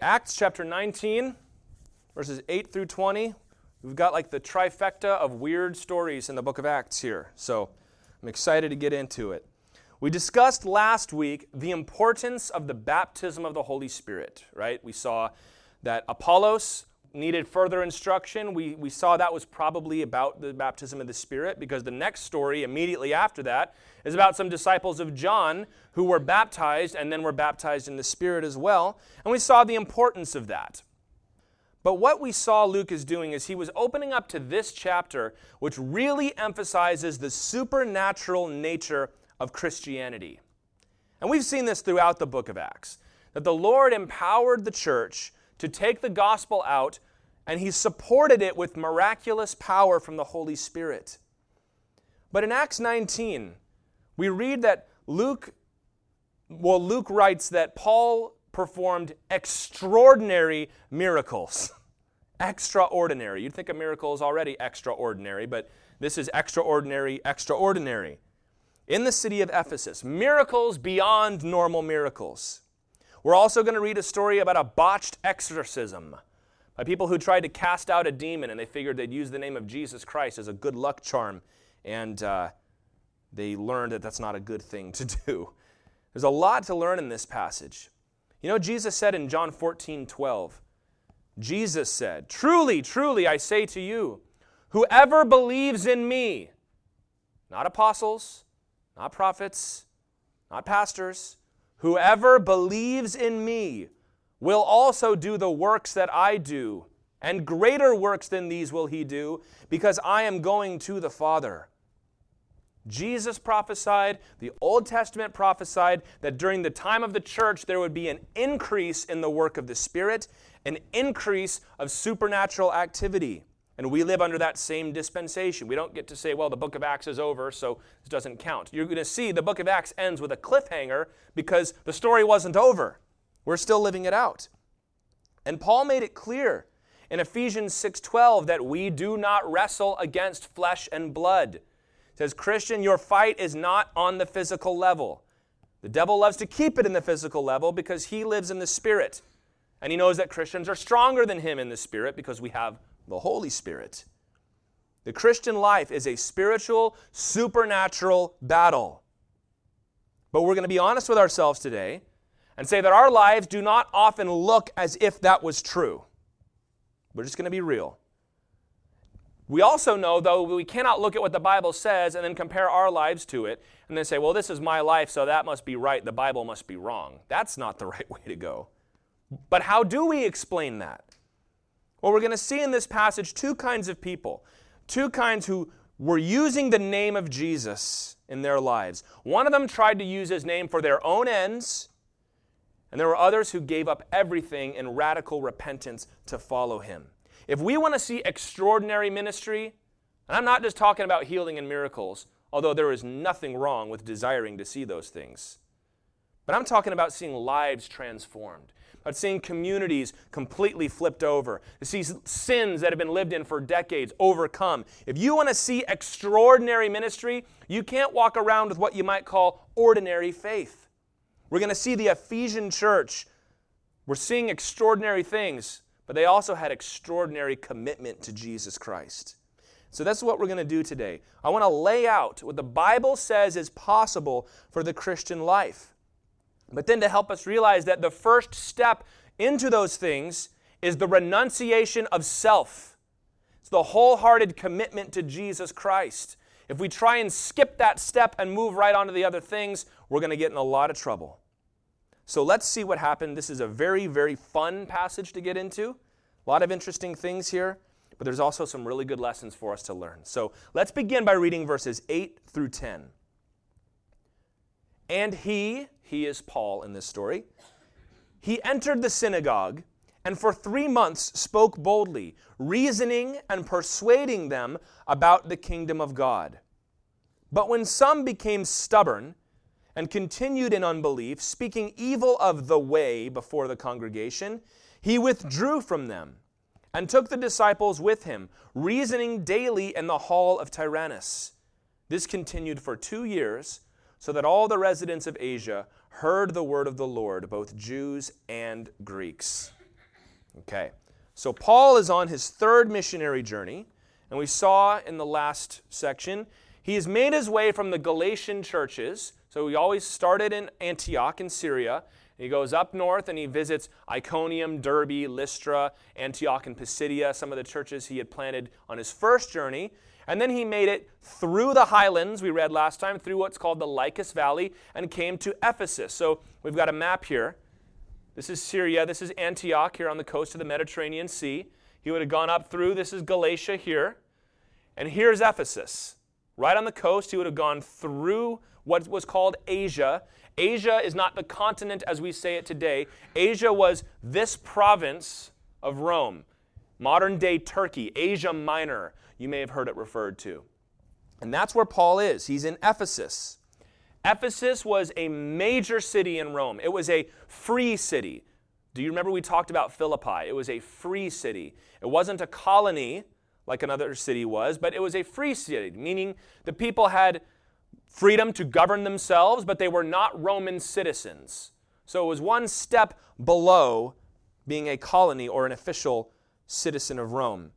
Acts chapter 19, verses 8 through 20. We've got like the trifecta of weird stories in the book of Acts here. So I'm excited to get into it. We discussed last week the importance of the baptism of the Holy Spirit, right? We saw that Apollos needed further instruction. We, we saw that was probably about the baptism of the Spirit because the next story immediately after that is about some disciples of John who were baptized and then were baptized in the Spirit as well. And we saw the importance of that. But what we saw Luke is doing is he was opening up to this chapter, which really emphasizes the supernatural nature of Christianity. And we've seen this throughout the book of Acts that the Lord empowered the church to take the gospel out, and he supported it with miraculous power from the Holy Spirit. But in Acts 19, we read that Luke, well, Luke writes that Paul performed extraordinary miracles. extraordinary. You'd think a miracle is already extraordinary, but this is extraordinary, extraordinary in the city of Ephesus. Miracles beyond normal miracles. We're also going to read a story about a botched exorcism people who tried to cast out a demon and they figured they'd use the name of Jesus Christ as a good luck charm, and uh, they learned that that's not a good thing to do. There's a lot to learn in this passage. You know, Jesus said in John 14 12, Jesus said, Truly, truly, I say to you, whoever believes in me, not apostles, not prophets, not pastors. Whoever believes in me will also do the works that I do, and greater works than these will he do, because I am going to the Father. Jesus prophesied, the Old Testament prophesied that during the time of the church there would be an increase in the work of the Spirit, an increase of supernatural activity. And we live under that same dispensation. We don't get to say, well, the book of Acts is over, so this doesn't count. You're going to see the book of Acts ends with a cliffhanger because the story wasn't over. We're still living it out. And Paul made it clear in Ephesians 6:12 that we do not wrestle against flesh and blood. It says, Christian, your fight is not on the physical level. The devil loves to keep it in the physical level because he lives in the spirit. And he knows that Christians are stronger than him in the spirit because we have the Holy Spirit. The Christian life is a spiritual, supernatural battle. But we're going to be honest with ourselves today and say that our lives do not often look as if that was true. We're just going to be real. We also know, though, we cannot look at what the Bible says and then compare our lives to it and then say, well, this is my life, so that must be right. The Bible must be wrong. That's not the right way to go. But how do we explain that? Well, we're going to see in this passage two kinds of people. Two kinds who were using the name of Jesus in their lives. One of them tried to use his name for their own ends, and there were others who gave up everything in radical repentance to follow him. If we want to see extraordinary ministry, and I'm not just talking about healing and miracles, although there is nothing wrong with desiring to see those things, but I'm talking about seeing lives transformed of seeing communities completely flipped over, to see sins that have been lived in for decades overcome. If you want to see extraordinary ministry, you can't walk around with what you might call ordinary faith. We're going to see the Ephesian church. We're seeing extraordinary things, but they also had extraordinary commitment to Jesus Christ. So that's what we're going to do today. I want to lay out what the Bible says is possible for the Christian life. But then to help us realize that the first step into those things is the renunciation of self. It's the wholehearted commitment to Jesus Christ. If we try and skip that step and move right on to the other things, we're going to get in a lot of trouble. So let's see what happened. This is a very, very fun passage to get into. A lot of interesting things here, but there's also some really good lessons for us to learn. So let's begin by reading verses 8 through 10. And he, he is Paul in this story, he entered the synagogue and for three months spoke boldly, reasoning and persuading them about the kingdom of God. But when some became stubborn and continued in unbelief, speaking evil of the way before the congregation, he withdrew from them and took the disciples with him, reasoning daily in the hall of Tyrannus. This continued for two years so that all the residents of Asia heard the word of the Lord, both Jews and Greeks. Okay, so Paul is on his third missionary journey, and we saw in the last section, he has made his way from the Galatian churches. So he always started in Antioch in Syria. He goes up north and he visits Iconium, Derbe, Lystra, Antioch, and Pisidia, some of the churches he had planted on his first journey. And then he made it through the highlands, we read last time, through what's called the Lycus Valley, and came to Ephesus. So we've got a map here. This is Syria. This is Antioch here on the coast of the Mediterranean Sea. He would have gone up through. This is Galatia here. And here's Ephesus. Right on the coast, he would have gone through what was called Asia. Asia is not the continent as we say it today. Asia was this province of Rome, modern day Turkey, Asia Minor you may have heard it referred to. And that's where Paul is. He's in Ephesus. Ephesus was a major city in Rome, it was a free city. Do you remember we talked about Philippi? It was a free city. It wasn't a colony like another city was, but it was a free city, meaning the people had freedom to govern themselves, but they were not Roman citizens. So it was one step below being a colony or an official citizen of Rome.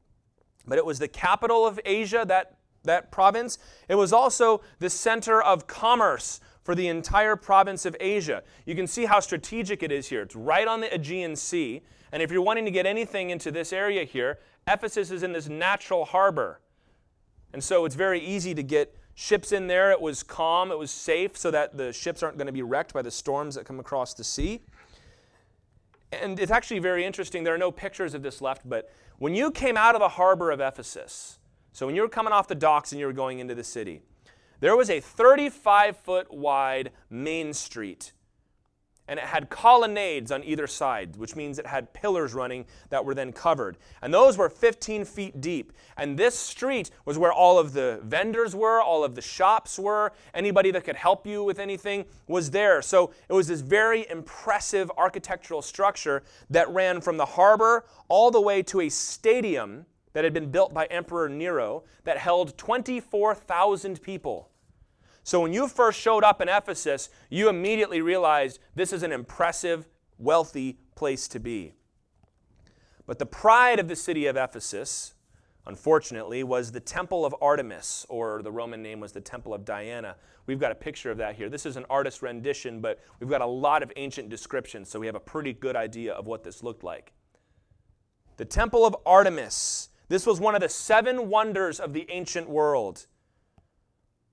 But it was the capital of Asia, that, that province. It was also the center of commerce for the entire province of Asia. You can see how strategic it is here. It's right on the Aegean Sea. And if you're wanting to get anything into this area here, Ephesus is in this natural harbor. And so it's very easy to get ships in there. It was calm, it was safe, so that the ships aren't going to be wrecked by the storms that come across the sea. And it's actually very interesting. There are no pictures of this left, but when you came out of the harbor of Ephesus, so when you were coming off the docks and you were going into the city, there was a 35 foot wide main street and it had colonnades on either side, which means it had pillars running that were then covered. And those were 15 feet deep. And this street was where all of the vendors were, all of the shops were, anybody that could help you with anything was there. So it was this very impressive architectural structure that ran from the harbor all the way to a stadium that had been built by Emperor Nero that held 24,000 people. So when you first showed up in Ephesus, you immediately realized this is an impressive, wealthy place to be. But the pride of the city of Ephesus, unfortunately, was the Temple of Artemis, or the Roman name was the Temple of Diana. We've got a picture of that here. This is an artist rendition, but we've got a lot of ancient descriptions, so we have a pretty good idea of what this looked like. The Temple of Artemis. This was one of the seven wonders of the ancient world.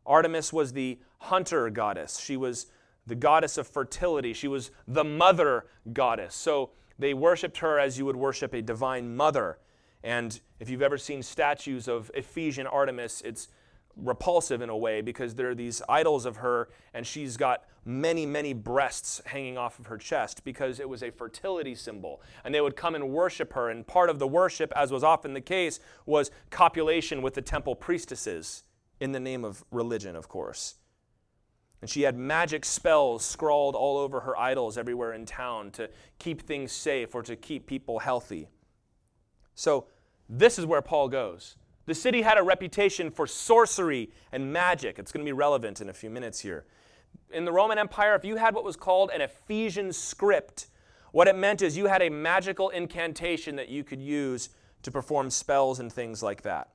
Artemis was the hunter goddess. She was the goddess of fertility. She was the mother goddess. So they worshiped her as you would worship a divine mother. And if you've ever seen statues of Ephesian Artemis, it's repulsive in a way because there are these idols of her and she's got many, many breasts hanging off of her chest because it was a fertility symbol. And they would come and worship her. And part of the worship, as was often the case, was copulation with the temple priestesses in the name of religion, of course. And she had magic spells scrawled all over her idols everywhere in town to keep things safe or to keep people healthy. So, this is where Paul goes. The city had a reputation for sorcery and magic. It's going to be relevant in a few minutes here. In the Roman Empire, if you had what was called an Ephesian script, what it meant is you had a magical incantation that you could use to perform spells and things like that.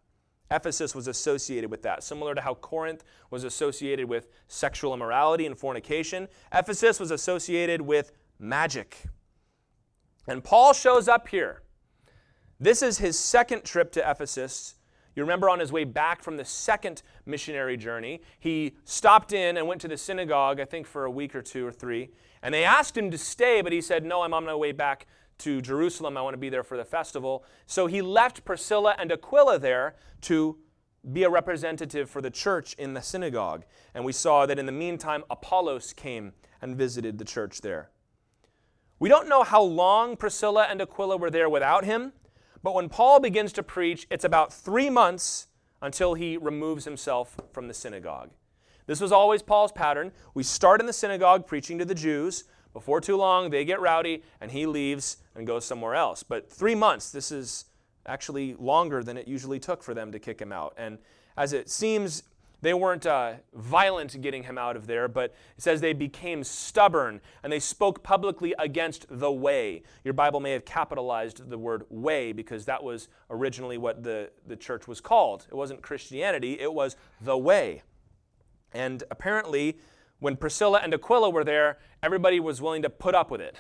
Ephesus was associated with that. Similar to how Corinth was associated with sexual immorality and fornication, Ephesus was associated with magic. And Paul shows up here. This is his second trip to Ephesus. You remember on his way back from the second missionary journey, he stopped in and went to the synagogue, I think for a week or two or three. And they asked him to stay, but he said, No, I'm on my way back to Jerusalem. I want to be there for the festival. So he left Priscilla and Aquila there to be a representative for the church in the synagogue. And we saw that in the meantime, Apollos came and visited the church there. We don't know how long Priscilla and Aquila were there without him, but when Paul begins to preach, it's about three months until he removes himself from the synagogue. This was always Paul's pattern. We start in the synagogue preaching to the Jews. Before too long, they get rowdy and he leaves and goes somewhere else. But three months, this is actually longer than it usually took for them to kick him out. And as it seems they weren't uh, violent getting him out of there, but it says they became stubborn and they spoke publicly against the way. Your Bible may have capitalized the word way because that was originally what the, the church was called. It wasn't Christianity, it was the way. And apparently, when Priscilla and Aquila were there, everybody was willing to put up with it.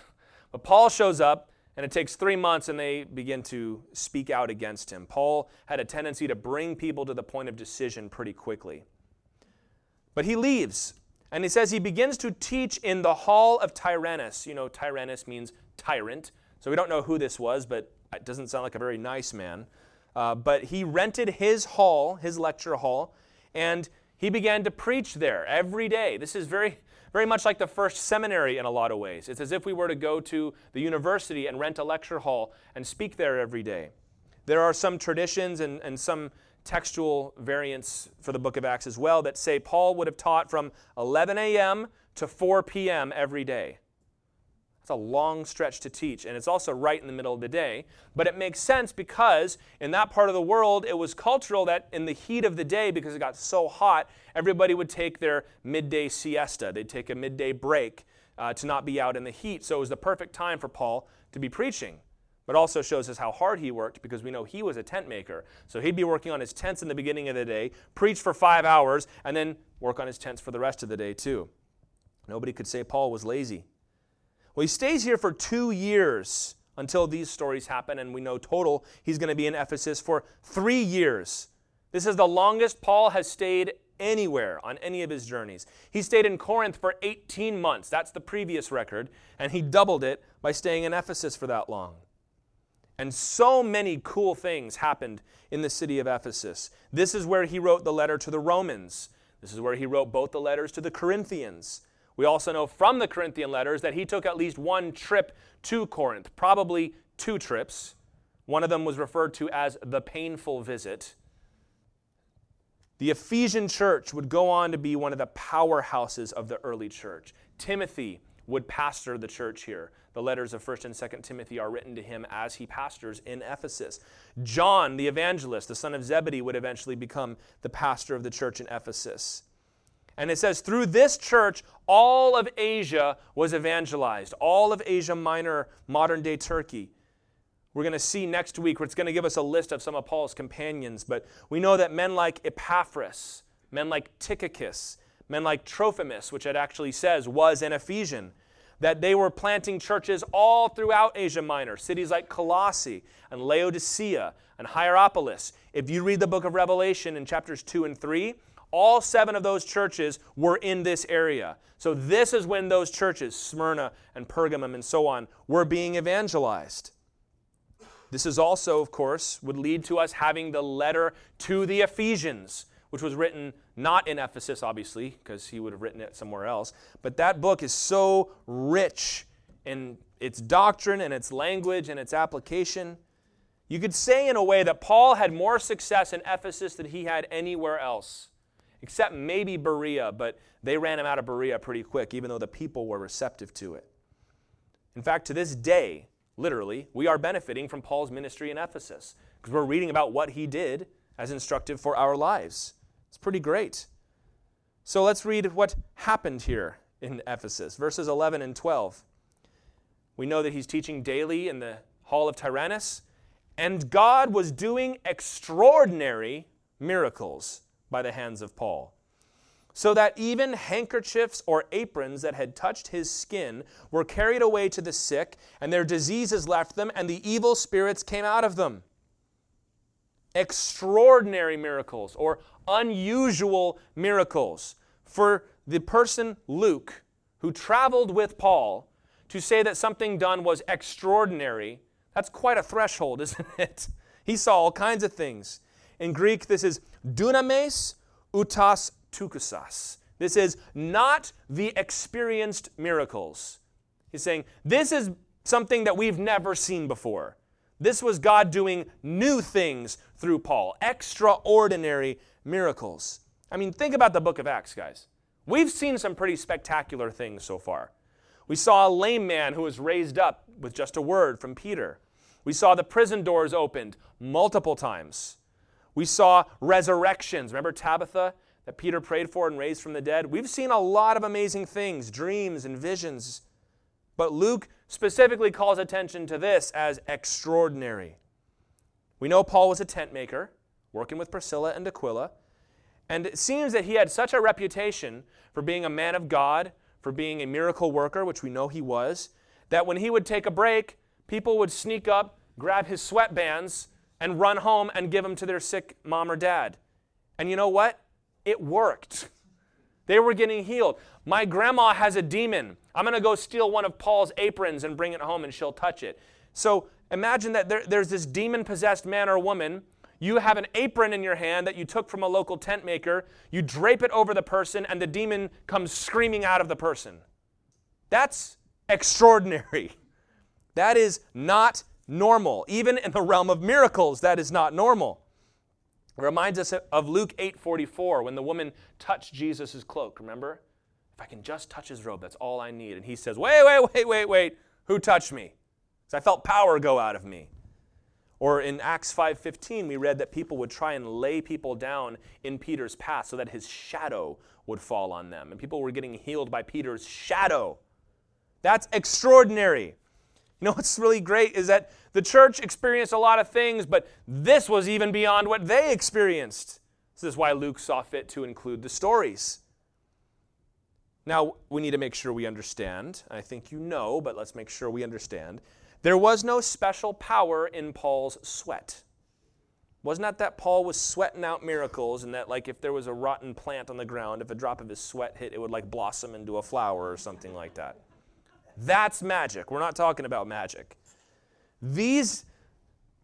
But Paul shows up, and it takes three months, and they begin to speak out against him. Paul had a tendency to bring people to the point of decision pretty quickly. But he leaves, and he says he begins to teach in the hall of Tyrannus. You know, Tyrannus means tyrant. So we don't know who this was, but it doesn't sound like a very nice man. Uh, but he rented his hall, his lecture hall, and he began to preach there every day. This is very, very much like the first seminary in a lot of ways. It's as if we were to go to the university and rent a lecture hall and speak there every day. There are some traditions and, and some textual variants for the book of Acts as well that say Paul would have taught from 11 a.m. to 4 p.m. every day. It's a long stretch to teach, and it's also right in the middle of the day. But it makes sense because in that part of the world, it was cultural that in the heat of the day, because it got so hot, everybody would take their midday siesta. They'd take a midday break uh, to not be out in the heat. So it was the perfect time for Paul to be preaching but also shows us how hard he worked because we know he was a tent maker. So he'd be working on his tents in the beginning of the day, preach for five hours, and then work on his tents for the rest of the day too. Nobody could say Paul was lazy. Well, he stays here for two years until these stories happen, and we know total he's going to be in Ephesus for three years. This is the longest Paul has stayed anywhere on any of his journeys. He stayed in Corinth for 18 months. That's the previous record, and he doubled it by staying in Ephesus for that long. And so many cool things happened in the city of Ephesus. This is where he wrote the letter to the Romans. This is where he wrote both the letters to the Corinthians. We also know from the Corinthian letters that he took at least one trip to Corinth, probably two trips. One of them was referred to as the painful visit. The Ephesian church would go on to be one of the powerhouses of the early church. Timothy would pastor the church here. The letters of 1st and 2nd Timothy are written to him as he pastors in Ephesus. John, the evangelist, the son of Zebedee, would eventually become the pastor of the church in Ephesus. And it says, through this church, all of Asia was evangelized, all of Asia Minor, modern day Turkey. We're going to see next week where it's going to give us a list of some of Paul's companions, but we know that men like Epaphras, men like Tychicus, men like Trophimus, which it actually says was an Ephesian, that they were planting churches all throughout Asia Minor, cities like Colossae and Laodicea and Hierapolis. If you read the book of Revelation in chapters 2 and 3, all seven of those churches were in this area. So, this is when those churches, Smyrna and Pergamum and so on, were being evangelized. This is also, of course, would lead to us having the letter to the Ephesians, which was written not in Ephesus, obviously, because he would have written it somewhere else. But that book is so rich in its doctrine and its language and its application. You could say, in a way, that Paul had more success in Ephesus than he had anywhere else, except maybe Berea, but they ran him out of Berea pretty quick, even though the people were receptive to it. In fact, to this day, literally, we are benefiting from Paul's ministry in Ephesus because we're reading about what he did as instructive for our lives. It's pretty great. So let's read what happened here in Ephesus, verses 11 and 12. We know that he's teaching daily in the hall of Tyrannus, and God was doing extraordinary miracles by the hands of Paul. So that even handkerchiefs or aprons that had touched his skin were carried away to the sick, and their diseases left them, and the evil spirits came out of them extraordinary miracles or unusual miracles. For the person Luke, who traveled with Paul, to say that something done was extraordinary, that's quite a threshold, isn't it? He saw all kinds of things. In Greek, this is dunames utas tukusas. This is not the experienced miracles. He's saying, this is something that we've never seen before. This was God doing new things through Paul, extraordinary miracles. I mean, think about the book of Acts, guys. We've seen some pretty spectacular things so far. We saw a lame man who was raised up with just a word from Peter. We saw the prison doors opened multiple times. We saw resurrections. Remember Tabitha? that Peter prayed for and raised from the dead. We've seen a lot of amazing things, dreams and visions. But Luke specifically calls attention to this as extraordinary. We know Paul was a tent maker, working with Priscilla and Aquila. And it seems that he had such a reputation for being a man of God, for being a miracle worker, which we know he was, that when he would take a break, people would sneak up, grab his sweatbands, and run home and give them to their sick mom or dad. And you know what? It worked. They were getting healed. My grandma has a demon. I'm going to go steal one of Paul's aprons and bring it home and she'll touch it. So imagine that there, there's this demon possessed man or woman. You have an apron in your hand that you took from a local tent maker. You drape it over the person, and the demon comes screaming out of the person. That's extraordinary. That is not normal. Even in the realm of miracles, that is not normal. It reminds us of Luke 8:44 when the woman touched Jesus' cloak, remember? If I can just touch his robe, that's all I need. And he says, Wait, wait, wait, wait, wait. Who touched me? Because I felt power go out of me. Or in Acts 5:15, we read that people would try and lay people down in Peter's path so that his shadow would fall on them. And people were getting healed by Peter's shadow. That's extraordinary. You know what's really great is that the church experienced a lot of things, but this was even beyond what they experienced. This is why Luke saw fit to include the stories. Now, we need to make sure we understand. I think you know, but let's make sure we understand. There was no special power in Paul's sweat. Wasn't that that Paul was sweating out miracles and that, like, if there was a rotten plant on the ground, if a drop of his sweat hit, it would, like, blossom into a flower or something like that? That's magic. We're not talking about magic. These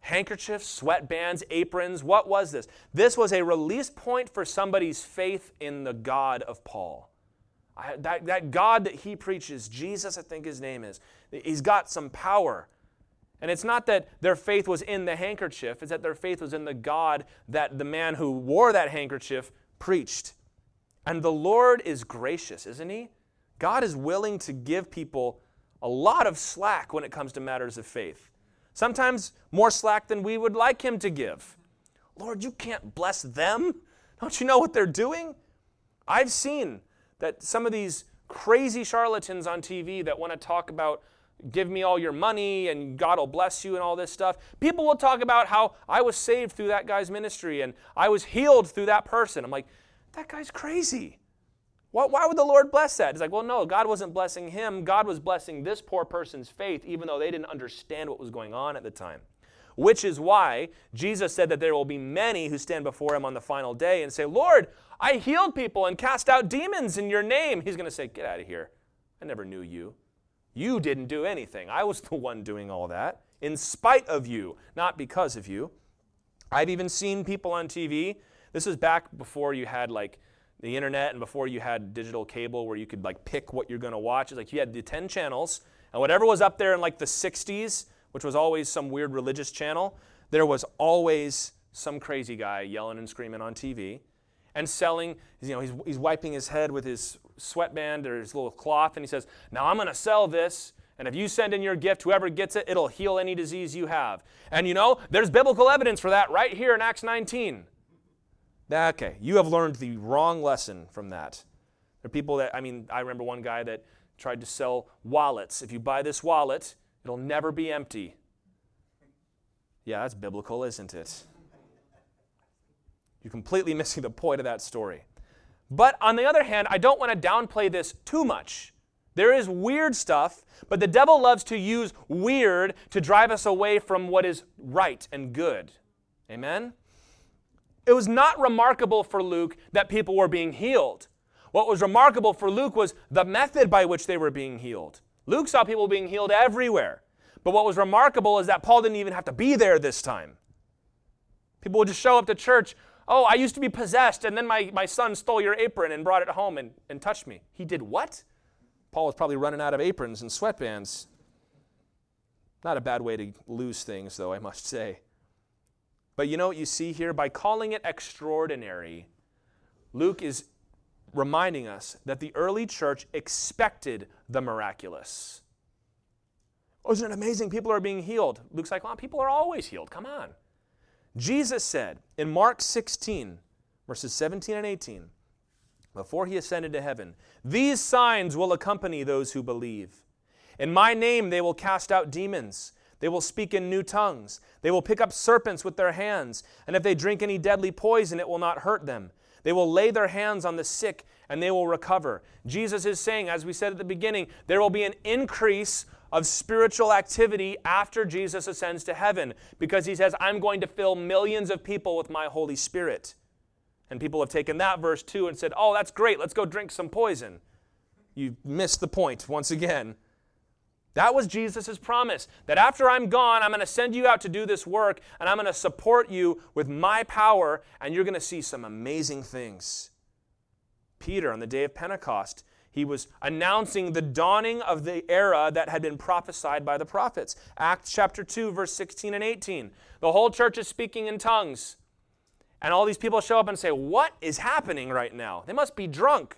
handkerchiefs, sweatbands, aprons, what was this? This was a release point for somebody's faith in the God of Paul. I, that, that God that he preaches, Jesus, I think his name is, he's got some power. And it's not that their faith was in the handkerchief, it's that their faith was in the God that the man who wore that handkerchief preached. And the Lord is gracious, isn't he? God is willing to give people a lot of slack when it comes to matters of faith. Sometimes more slack than we would like Him to give. Lord, you can't bless them. Don't you know what they're doing? I've seen that some of these crazy charlatans on TV that want to talk about give me all your money and God will bless you and all this stuff. People will talk about how I was saved through that guy's ministry and I was healed through that person. I'm like, that guy's crazy. Why would the Lord bless that? He's like, well, no, God wasn't blessing him. God was blessing this poor person's faith, even though they didn't understand what was going on at the time. Which is why Jesus said that there will be many who stand before him on the final day and say, Lord, I healed people and cast out demons in your name. He's going to say, Get out of here. I never knew you. You didn't do anything. I was the one doing all that in spite of you, not because of you. I've even seen people on TV. This is back before you had like the internet and before you had digital cable where you could like pick what you're going to watch. It's like you had the 10 channels, and whatever was up there in like the 60s, which was always some weird religious channel, there was always some crazy guy yelling and screaming on TV and selling, you know, he's, he's wiping his head with his sweatband or his little cloth, and he says, Now I'm going to sell this. And if you send in your gift, whoever gets it, it'll heal any disease you have. And you know, there's biblical evidence for that right here in Acts 19. Okay, you have learned the wrong lesson from that. There are people that, I mean, I remember one guy that tried to sell wallets. If you buy this wallet, it'll never be empty. Yeah, that's biblical, isn't it? You're completely missing the point of that story. But on the other hand, I don't want to downplay this too much. There is weird stuff, but the devil loves to use weird to drive us away from what is right and good. Amen? It was not remarkable for Luke that people were being healed. What was remarkable for Luke was the method by which they were being healed. Luke saw people being healed everywhere. But what was remarkable is that Paul didn't even have to be there this time. People would just show up to church. Oh, I used to be possessed, and then my, my son stole your apron and brought it home and, and touched me. He did what? Paul was probably running out of aprons and sweatbands. Not a bad way to lose things, though, I must say. But you know what you see here? By calling it extraordinary, Luke is reminding us that the early church expected the miraculous. Oh, isn't it amazing? People are being healed. Luke's like, well, people are always healed. Come on. Jesus said in Mark 16, verses 17 and 18, before he ascended to heaven, These signs will accompany those who believe. In my name they will cast out demons. They will speak in new tongues. They will pick up serpents with their hands. And if they drink any deadly poison, it will not hurt them. They will lay their hands on the sick and they will recover. Jesus is saying, as we said at the beginning, there will be an increase of spiritual activity after Jesus ascends to heaven because he says, I'm going to fill millions of people with my Holy Spirit. And people have taken that verse too and said, Oh, that's great, let's go drink some poison. You missed the point once again. That was Jesus' promise that after I'm gone, I'm going to send you out to do this work and I'm going to support you with my power and you're going to see some amazing things. Peter, on the day of Pentecost, he was announcing the dawning of the era that had been prophesied by the prophets. Acts chapter 2, verse 16 and 18. The whole church is speaking in tongues. And all these people show up and say, What is happening right now? They must be drunk.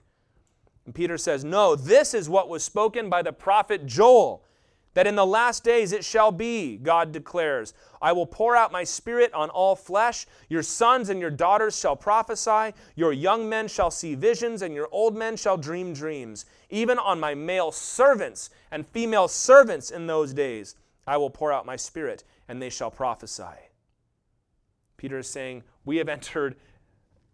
And Peter says, No, this is what was spoken by the prophet Joel that in the last days it shall be, God declares, I will pour out my spirit on all flesh. Your sons and your daughters shall prophesy. Your young men shall see visions, and your old men shall dream dreams. Even on my male servants and female servants in those days, I will pour out my spirit, and they shall prophesy. Peter is saying, We have entered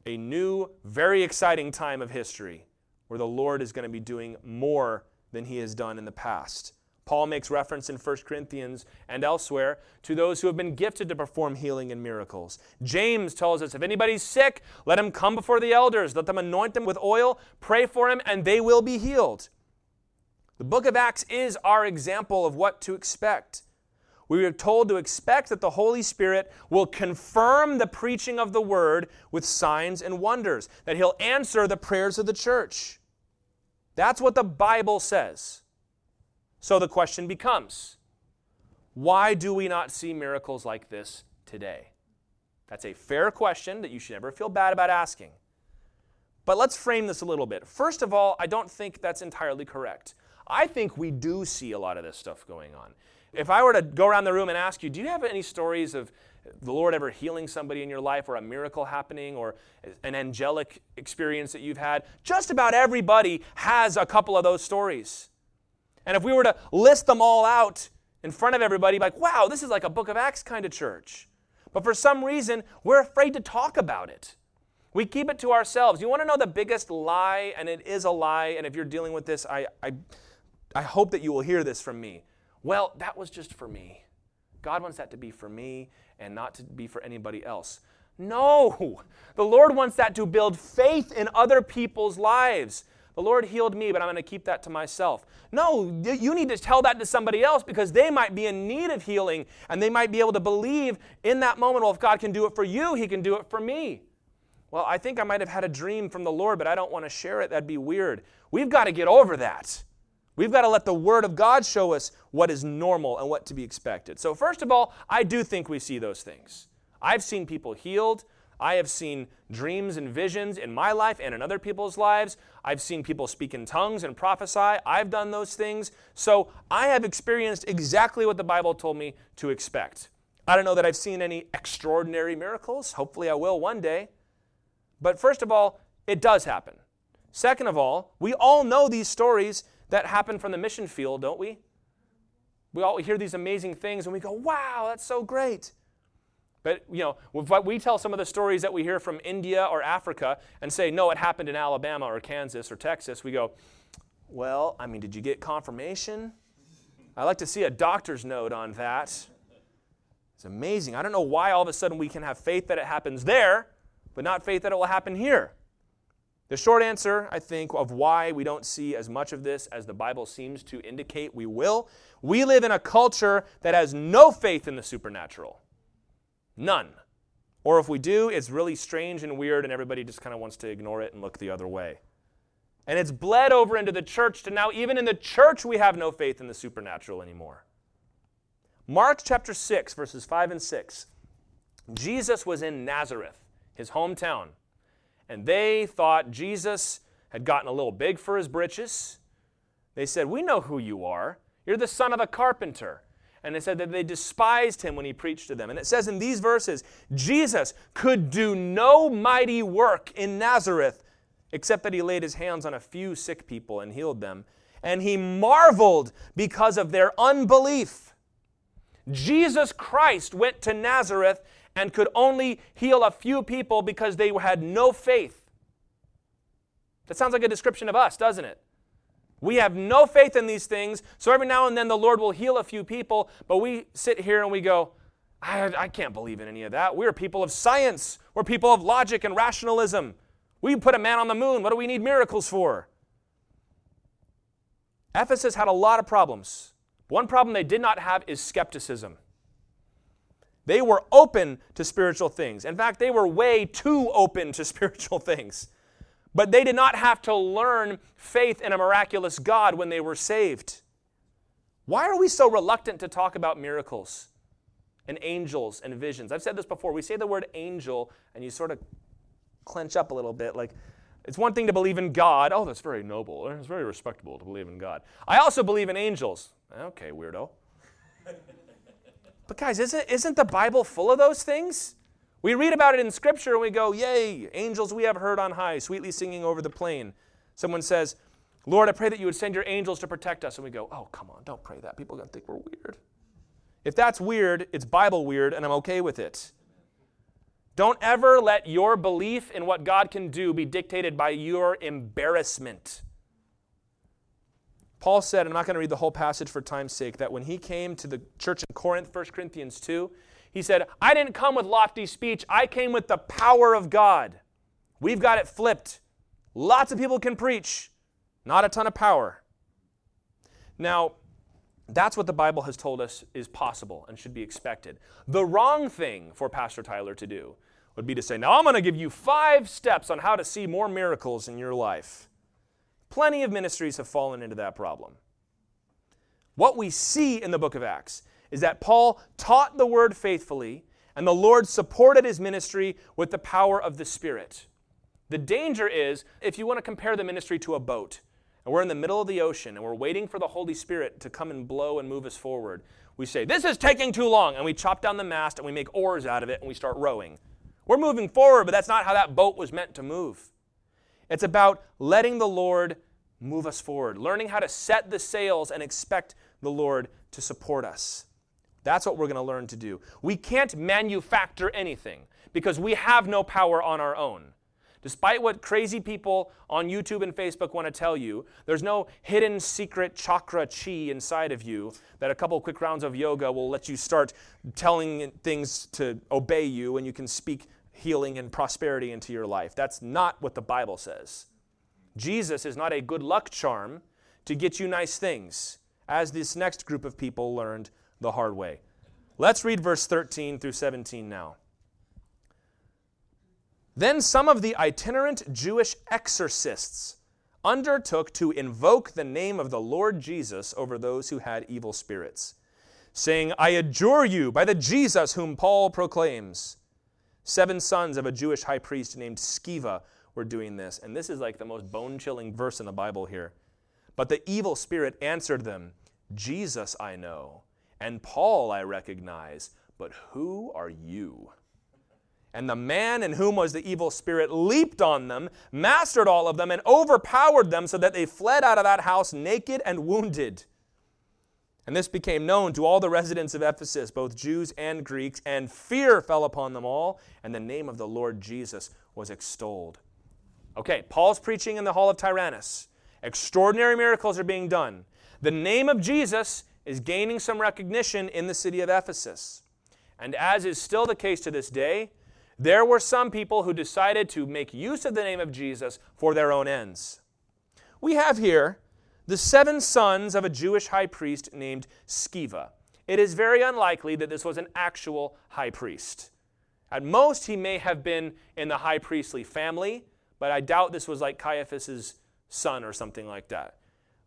a new, very exciting time of history where the Lord is going to be doing more than he has done in the past. Paul makes reference in 1 Corinthians and elsewhere to those who have been gifted to perform healing and miracles. James tells us if anybody's sick, let him come before the elders, let them anoint them with oil, pray for him, and they will be healed. The book of Acts is our example of what to expect. We are told to expect that the Holy Spirit will confirm the preaching of the word with signs and wonders, that he'll answer the prayers of the church. That's what the Bible says. So the question becomes why do we not see miracles like this today? That's a fair question that you should never feel bad about asking. But let's frame this a little bit. First of all, I don't think that's entirely correct. I think we do see a lot of this stuff going on. If I were to go around the room and ask you, do you have any stories of the Lord ever healing somebody in your life or a miracle happening or an angelic experience that you've had? Just about everybody has a couple of those stories. And if we were to list them all out in front of everybody, like, wow, this is like a book of Acts kind of church. But for some reason, we're afraid to talk about it. We keep it to ourselves. You want to know the biggest lie, and it is a lie, and if you're dealing with this, I, I, I hope that you will hear this from me. Well, that was just for me. God wants that to be for me and not to be for anybody else. No, the Lord wants that to build faith in other people's lives. The Lord healed me, but I'm going to keep that to myself. No, you need to tell that to somebody else because they might be in need of healing and they might be able to believe in that moment, well, if God can do it for you, He can do it for me. Well, I think I might have had a dream from the Lord, but I don't want to share it. That'd be weird. We've got to get over that. We've got to let the Word of God show us what is normal and what to be expected. So, first of all, I do think we see those things. I've seen people healed. I have seen dreams and visions in my life and in other people's lives. I've seen people speak in tongues and prophesy. I've done those things. So I have experienced exactly what the Bible told me to expect. I don't know that I've seen any extraordinary miracles. Hopefully, I will one day. But first of all, it does happen. Second of all, we all know these stories that happen from the mission field, don't we? We all hear these amazing things and we go, wow, that's so great. But, you know, we tell some of the stories that we hear from India or Africa and say, no, it happened in Alabama or Kansas or Texas, we go, well, I mean, did you get confirmation? I like to see a doctor's note on that. It's amazing. I don't know why all of a sudden we can have faith that it happens there, but not faith that it will happen here. The short answer, I think, of why we don't see as much of this as the Bible seems to indicate we will, we live in a culture that has no faith in the supernatural. None. Or if we do, it's really strange and weird, and everybody just kind of wants to ignore it and look the other way. And it's bled over into the church to now, even in the church, we have no faith in the supernatural anymore. Mark chapter 6, verses 5 and 6. Jesus was in Nazareth, his hometown, and they thought Jesus had gotten a little big for his britches. They said, We know who you are. You're the son of a carpenter and they said that they despised him when he preached to them. And it says in these verses, Jesus could do no mighty work in Nazareth except that he laid his hands on a few sick people and healed them. And he marveled because of their unbelief. Jesus Christ went to Nazareth and could only heal a few people because they had no faith. That sounds like a description of us, doesn't it? We have no faith in these things, so every now and then the Lord will heal a few people, but we sit here and we go, I, I can't believe in any of that. We're people of science, we're people of logic and rationalism. We put a man on the moon. What do we need miracles for? Ephesus had a lot of problems. One problem they did not have is skepticism. They were open to spiritual things. In fact, they were way too open to spiritual things. But they did not have to learn faith in a miraculous God when they were saved. Why are we so reluctant to talk about miracles and angels and visions? I've said this before. We say the word angel and you sort of clench up a little bit. Like, it's one thing to believe in God. Oh, that's very noble. It's very respectable to believe in God. I also believe in angels. Okay, weirdo. But guys, isn't, isn't the Bible full of those things? We read about it in Scripture and we go, Yay, angels we have heard on high, sweetly singing over the plain. Someone says, Lord, I pray that you would send your angels to protect us. And we go, Oh, come on, don't pray that. People are going to think we're weird. If that's weird, it's Bible weird, and I'm okay with it. Don't ever let your belief in what God can do be dictated by your embarrassment. Paul said, I'm not going to read the whole passage for time's sake, that when he came to the church in Corinth, 1 Corinthians 2, he said, I didn't come with lofty speech, I came with the power of God. We've got it flipped. Lots of people can preach, not a ton of power. Now, that's what the Bible has told us is possible and should be expected. The wrong thing for Pastor Tyler to do would be to say, Now I'm going to give you five steps on how to see more miracles in your life. Plenty of ministries have fallen into that problem. What we see in the book of Acts is that Paul taught the word faithfully, and the Lord supported his ministry with the power of the Spirit. The danger is if you want to compare the ministry to a boat, and we're in the middle of the ocean, and we're waiting for the Holy Spirit to come and blow and move us forward, we say, This is taking too long, and we chop down the mast and we make oars out of it and we start rowing. We're moving forward, but that's not how that boat was meant to move. It's about letting the Lord move us forward, learning how to set the sails and expect the Lord to support us. That's what we're going to learn to do. We can't manufacture anything because we have no power on our own. Despite what crazy people on YouTube and Facebook want to tell you, there's no hidden secret chakra chi inside of you that a couple quick rounds of yoga will let you start telling things to obey you and you can speak healing and prosperity into your life. That's not what the Bible says. Jesus is not a good luck charm to get you nice things, as this next group of people learned the hard way. Let's read verse 13 through 17 now. Then some of the itinerant Jewish exorcists undertook to invoke the name of the Lord Jesus over those who had evil spirits, saying, I adjure you by the Jesus whom Paul proclaims. Seven sons of a Jewish high priest named Sceva were doing this. And this is like the most bone chilling verse in the Bible here. But the evil spirit answered them Jesus I know, and Paul I recognize, but who are you? And the man in whom was the evil spirit leaped on them, mastered all of them, and overpowered them so that they fled out of that house naked and wounded. And this became known to all the residents of Ephesus, both Jews and Greeks, and fear fell upon them all, and the name of the Lord Jesus was extolled. Okay, Paul's preaching in the hall of Tyrannus. Extraordinary miracles are being done. The name of Jesus is gaining some recognition in the city of Ephesus. And as is still the case to this day, there were some people who decided to make use of the name of Jesus for their own ends. We have here the seven sons of a Jewish high priest named Sceva. It is very unlikely that this was an actual high priest. At most, he may have been in the high priestly family, but I doubt this was like Caiaphas's son or something like that.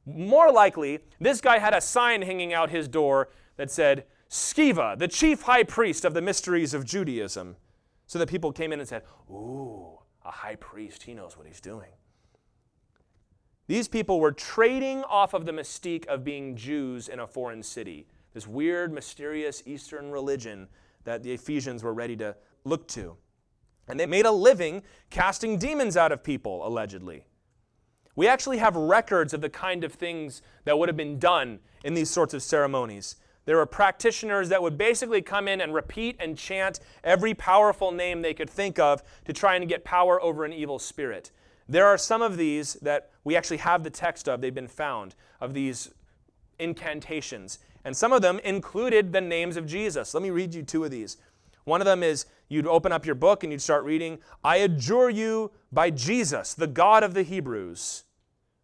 More likely, this guy had a sign hanging out his door that said, Sceva, the chief high priest of the mysteries of Judaism. So that people came in and said, Ooh, a high priest, he knows what he's doing. These people were trading off of the mystique of being Jews in a foreign city, this weird, mysterious Eastern religion that the Ephesians were ready to look to. And they made a living casting demons out of people, allegedly. We actually have records of the kind of things that would have been done in these sorts of ceremonies. There were practitioners that would basically come in and repeat and chant every powerful name they could think of to try and get power over an evil spirit. There are some of these that we actually have the text of, they've been found, of these incantations. And some of them included the names of Jesus. Let me read you two of these. One of them is you'd open up your book and you'd start reading, I adjure you by Jesus, the God of the Hebrews.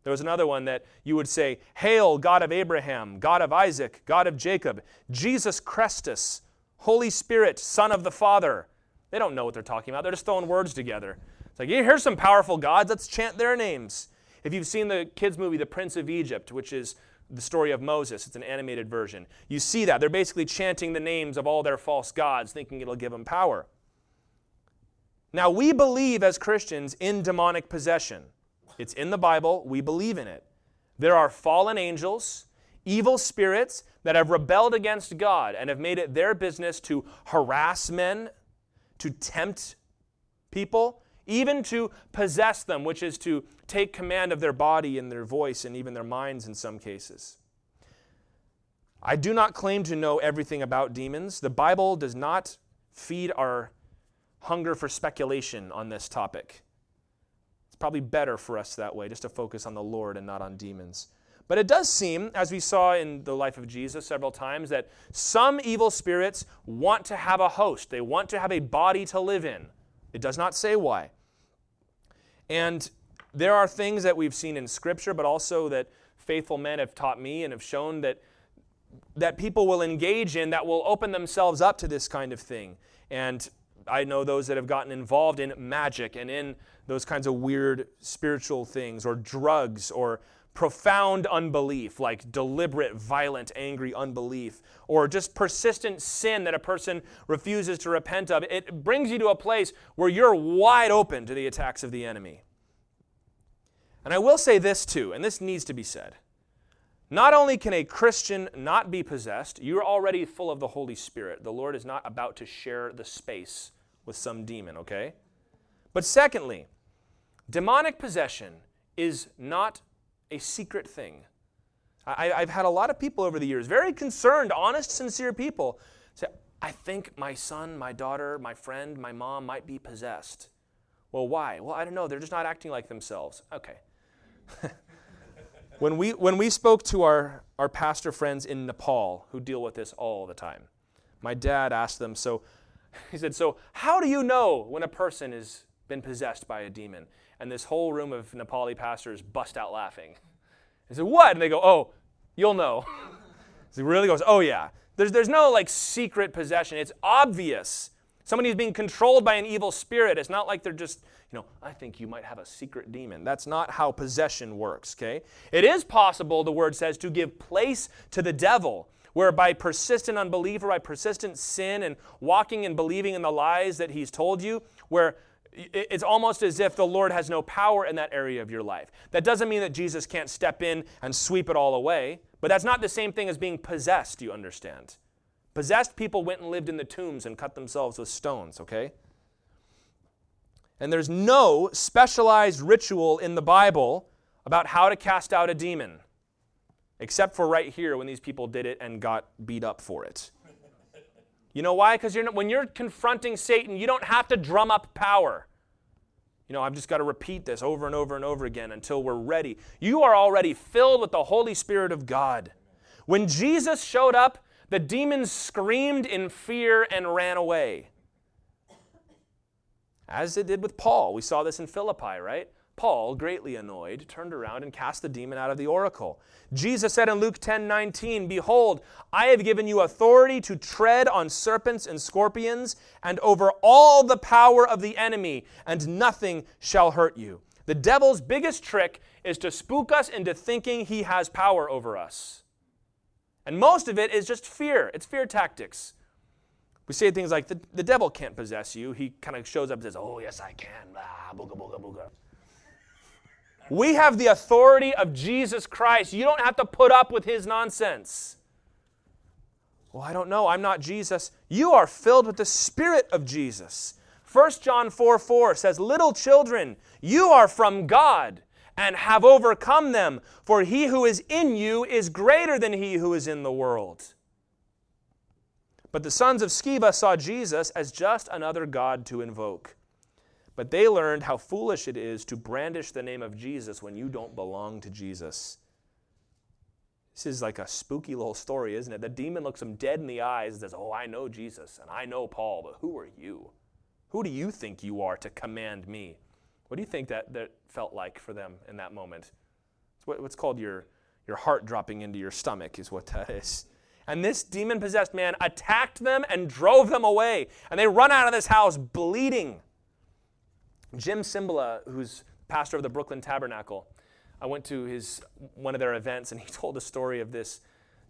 There was another one that you would say, Hail, God of Abraham, God of Isaac, God of Jacob, Jesus Christus, Holy Spirit, Son of the Father. They don't know what they're talking about. They're just throwing words together. It's like, here's some powerful gods. Let's chant their names. If you've seen the kids' movie, The Prince of Egypt, which is the story of Moses. It's an animated version. You see that. They're basically chanting the names of all their false gods, thinking it'll give them power. Now, we believe as Christians in demonic possession. It's in the Bible, we believe in it. There are fallen angels, evil spirits that have rebelled against God and have made it their business to harass men, to tempt people, even to possess them, which is to take command of their body and their voice and even their minds in some cases. I do not claim to know everything about demons. The Bible does not feed our hunger for speculation on this topic. It's probably better for us that way, just to focus on the Lord and not on demons. But it does seem, as we saw in the life of Jesus several times, that some evil spirits want to have a host. They want to have a body to live in. It does not say why. And there are things that we've seen in Scripture, but also that faithful men have taught me and have shown that, that people will engage in that will open themselves up to this kind of thing. And I know those that have gotten involved in magic and in those kinds of weird spiritual things, or drugs, or profound unbelief, like deliberate, violent, angry unbelief, or just persistent sin that a person refuses to repent of, it brings you to a place where you're wide open to the attacks of the enemy. And I will say this too, and this needs to be said. Not only can a Christian not be possessed, you're already full of the Holy Spirit. The Lord is not about to share the space with some demon, okay? But secondly, demonic possession is not a secret thing. I, have had a lot of people over the years, very concerned, honest, sincere people, say, I think my son, my daughter, my friend, my mom might be possessed. Well, why? Well, I don't know. They're just not acting like themselves. Okay. when, we, when we spoke to our, our pastor friends in Nepal who deal with this all the time, my dad asked them, so he said, So, how do you know when a person has been possessed by a demon? And this whole room of Nepali pastors bust out laughing. He said, What? And they go, Oh, you'll know. he really goes, Oh, yeah. There's, there's no like secret possession. It's obvious. Somebody who's being controlled by an evil spirit. It's not like they're just, you know, I think you might have a secret demon. That's not how possession works, okay? It is possible, the word says, to give place to the devil where by persistent unbelief or by persistent sin and walking and believing in the lies that he's told you, where it's almost as if the Lord has no power in that area of your life. That doesn't mean that Jesus can't step in and sweep it all away, but that's not the same thing as being possessed, you understand. Possessed people went and lived in the tombs and cut themselves with stones, okay? And there's no specialized ritual in the Bible about how to cast out a demon, except for right here when these people did it and got beat up for it. You know why? Because when you're confronting Satan, you don't have to drum up power. You know, I've just got to repeat this over and over and over again until we're ready. You are already filled with the Holy Spirit of God. When Jesus showed up, the demons screamed in fear and ran away. As it did with Paul. We saw this in Philippi, right? Paul, greatly annoyed, turned around and cast the demon out of the oracle. Jesus said in Luke 10 19, Behold, I have given you authority to tread on serpents and scorpions and over all the power of the enemy, and nothing shall hurt you. The devil's biggest trick is to spook us into thinking he has power over us. And most of it is just fear, it's fear tactics. We say things like, the, the devil can't possess you. He kind of shows up and says, Oh, yes, I can. Blah, booga, booga, booga. We have the authority of Jesus Christ. You don't have to put up with his nonsense. Well, I don't know. I'm not Jesus. You are filled with the Spirit of Jesus. 1 John 4 4 says, Little children, you are from God and have overcome them, for he who is in you is greater than he who is in the world. But the sons of Sceva saw Jesus as just another God to invoke. But they learned how foolish it is to brandish the name of Jesus when you don't belong to Jesus. This is like a spooky little story, isn't it? The demon looks him dead in the eyes and says, Oh, I know Jesus and I know Paul, but who are you? Who do you think you are to command me? What do you think that, that felt like for them in that moment? It's what, what's called your, your heart dropping into your stomach, is what that is. And this demon possessed man attacked them and drove them away. And they run out of this house bleeding. Jim Cymbala, who's pastor of the Brooklyn Tabernacle, I went to his one of their events, and he told a story of this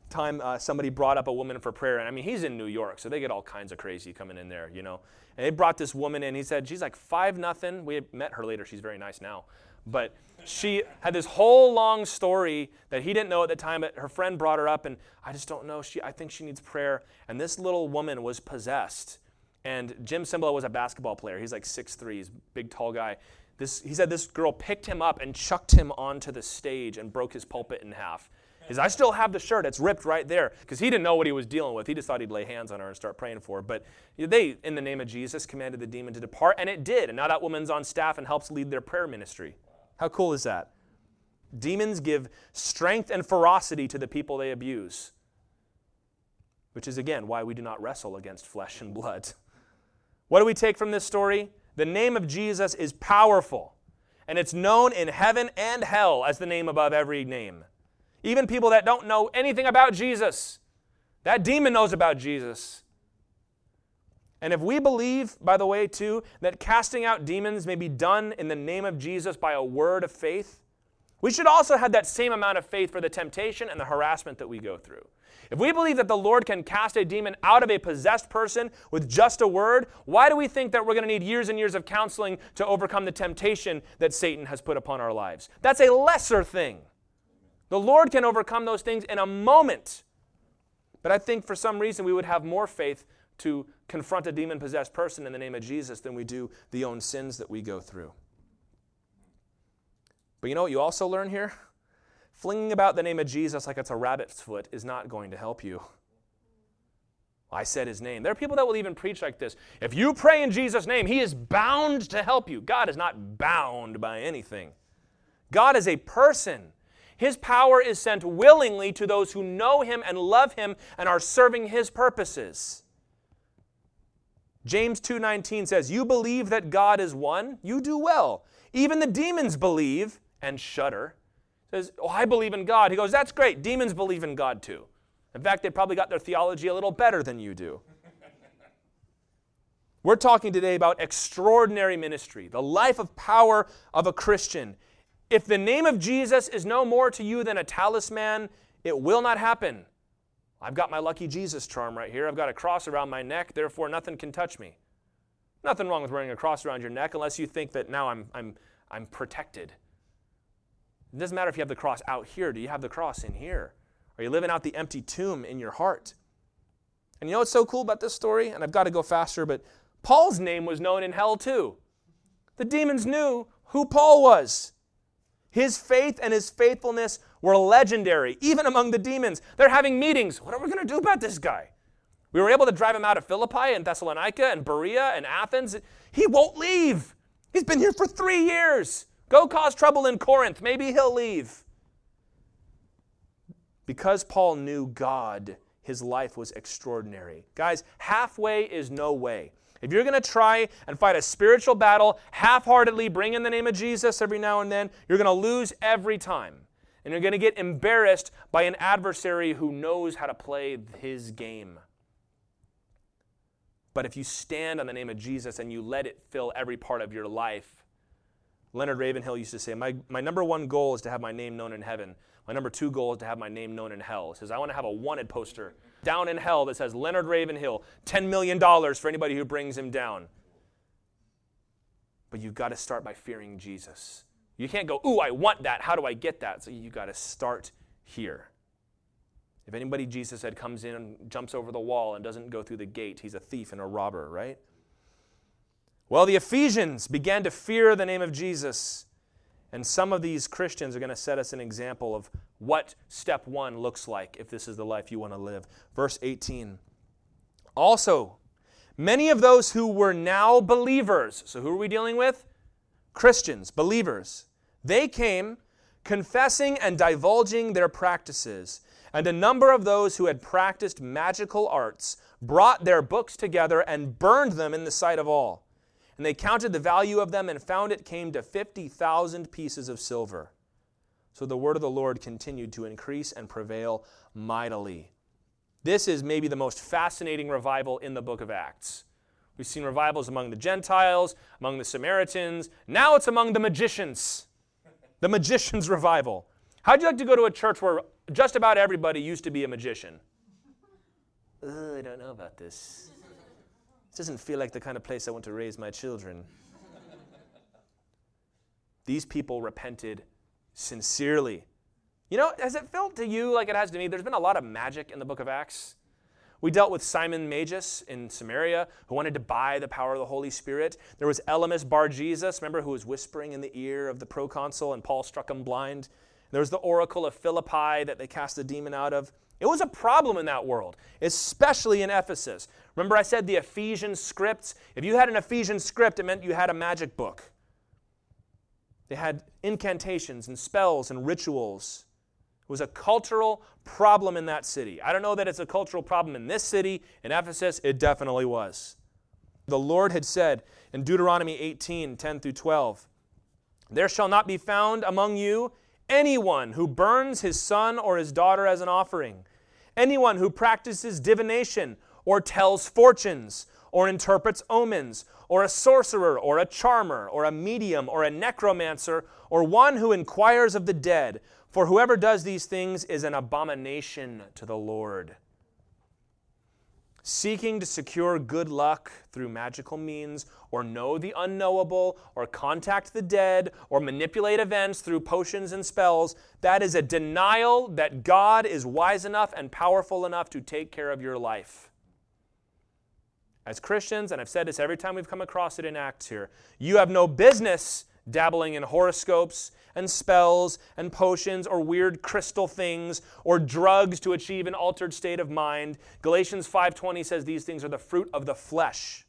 time uh, somebody brought up a woman for prayer. And I mean, he's in New York, so they get all kinds of crazy coming in there, you know. And they brought this woman in. He said she's like five nothing. We met her later. She's very nice now, but she had this whole long story that he didn't know at the time. But her friend brought her up, and I just don't know. She, I think she needs prayer. And this little woman was possessed. And Jim Cymbala was a basketball player. He's like six three. He's a big, tall guy. This, he said this girl picked him up and chucked him onto the stage and broke his pulpit in half. Said, I still have the shirt. It's ripped right there. Because he didn't know what he was dealing with. He just thought he'd lay hands on her and start praying for her. But they, in the name of Jesus, commanded the demon to depart, and it did. And now that woman's on staff and helps lead their prayer ministry. How cool is that? Demons give strength and ferocity to the people they abuse, which is, again, why we do not wrestle against flesh and blood. What do we take from this story? The name of Jesus is powerful, and it's known in heaven and hell as the name above every name. Even people that don't know anything about Jesus, that demon knows about Jesus. And if we believe, by the way, too, that casting out demons may be done in the name of Jesus by a word of faith, we should also have that same amount of faith for the temptation and the harassment that we go through. If we believe that the Lord can cast a demon out of a possessed person with just a word, why do we think that we're going to need years and years of counseling to overcome the temptation that Satan has put upon our lives? That's a lesser thing. The Lord can overcome those things in a moment. But I think for some reason we would have more faith to confront a demon possessed person in the name of Jesus than we do the own sins that we go through. But you know what you also learn here? Flinging about the name of Jesus like it's a rabbit's foot is not going to help you. I said his name. There are people that will even preach like this. If you pray in Jesus' name, he is bound to help you. God is not bound by anything. God is a person. His power is sent willingly to those who know him and love him and are serving his purposes. James 2:19 says, "You believe that God is one? You do well. Even the demons believe and shudder." says, Oh, I believe in God. He goes, That's great. Demons believe in God too. In fact, they probably got their theology a little better than you do. We're talking today about extraordinary ministry, the life of power of a Christian. If the name of Jesus is no more to you than a talisman, it will not happen. I've got my lucky Jesus charm right here. I've got a cross around my neck, therefore nothing can touch me. Nothing wrong with wearing a cross around your neck unless you think that now I'm, I'm, I'm protected. It doesn't matter if you have the cross out here. Do you have the cross in here? Are you living out the empty tomb in your heart? And you know what's so cool about this story? And I've got to go faster, but Paul's name was known in hell too. The demons knew who Paul was. His faith and his faithfulness were legendary, even among the demons. They're having meetings. What are we going to do about this guy? We were able to drive him out of Philippi and Thessalonica and Berea and Athens. He won't leave. He's been here for three years. Go cause trouble in Corinth. Maybe he'll leave. Because Paul knew God, his life was extraordinary. Guys, halfway is no way. If you're going to try and fight a spiritual battle half heartedly, bring in the name of Jesus every now and then, you're going to lose every time. And you're going to get embarrassed by an adversary who knows how to play his game. But if you stand on the name of Jesus and you let it fill every part of your life, Leonard Ravenhill used to say, my, my number one goal is to have my name known in heaven. My number two goal is to have my name known in hell. He says, I want to have a wanted poster down in hell that says Leonard Ravenhill, $10 million for anybody who brings him down. But you've got to start by fearing Jesus. You can't go, ooh, I want that. How do I get that? So you've got to start here. If anybody, Jesus said, comes in and jumps over the wall and doesn't go through the gate, he's a thief and a robber, right? Well, the Ephesians began to fear the name of Jesus. And some of these Christians are going to set us an example of what step one looks like if this is the life you want to live. Verse 18. Also, many of those who were now believers, so who are we dealing with? Christians, believers. They came confessing and divulging their practices. And a number of those who had practiced magical arts brought their books together and burned them in the sight of all. And they counted the value of them and found it came to 50,000 pieces of silver. So the word of the Lord continued to increase and prevail mightily. This is maybe the most fascinating revival in the book of Acts. We've seen revivals among the Gentiles, among the Samaritans. Now it's among the magicians. The magicians' revival. How'd you like to go to a church where just about everybody used to be a magician? I don't know about this. Doesn't feel like the kind of place I want to raise my children. These people repented sincerely. You know, has it felt to you like it has to me? There's been a lot of magic in the book of Acts. We dealt with Simon Magus in Samaria who wanted to buy the power of the Holy Spirit. There was Elymas Bar Jesus, remember, who was whispering in the ear of the proconsul and Paul struck him blind. There was the oracle of Philippi that they cast the demon out of. It was a problem in that world, especially in Ephesus. Remember, I said the Ephesian scripts? If you had an Ephesian script, it meant you had a magic book. They had incantations and spells and rituals. It was a cultural problem in that city. I don't know that it's a cultural problem in this city, in Ephesus, it definitely was. The Lord had said in Deuteronomy 18 10 through 12, There shall not be found among you anyone who burns his son or his daughter as an offering, anyone who practices divination or tells fortunes or interprets omens, or a sorcerer or a charmer or a medium or a necromancer or one who inquires of the dead, for whoever does these things is an abomination to the Lord seeking to secure good luck through magical means, or know the unknowable, or contact the dead, or manipulate events through potions and spells, that is a denial that God is wise enough and powerful enough to take care of your life. As Christians, and I've said this every time we've come across it in Acts here, you have no business dabbling in horoscopes and spells and potions or weird crystal things or drugs to achieve an altered state of mind. Galatians 5:20 says these things are the fruit of the flesh.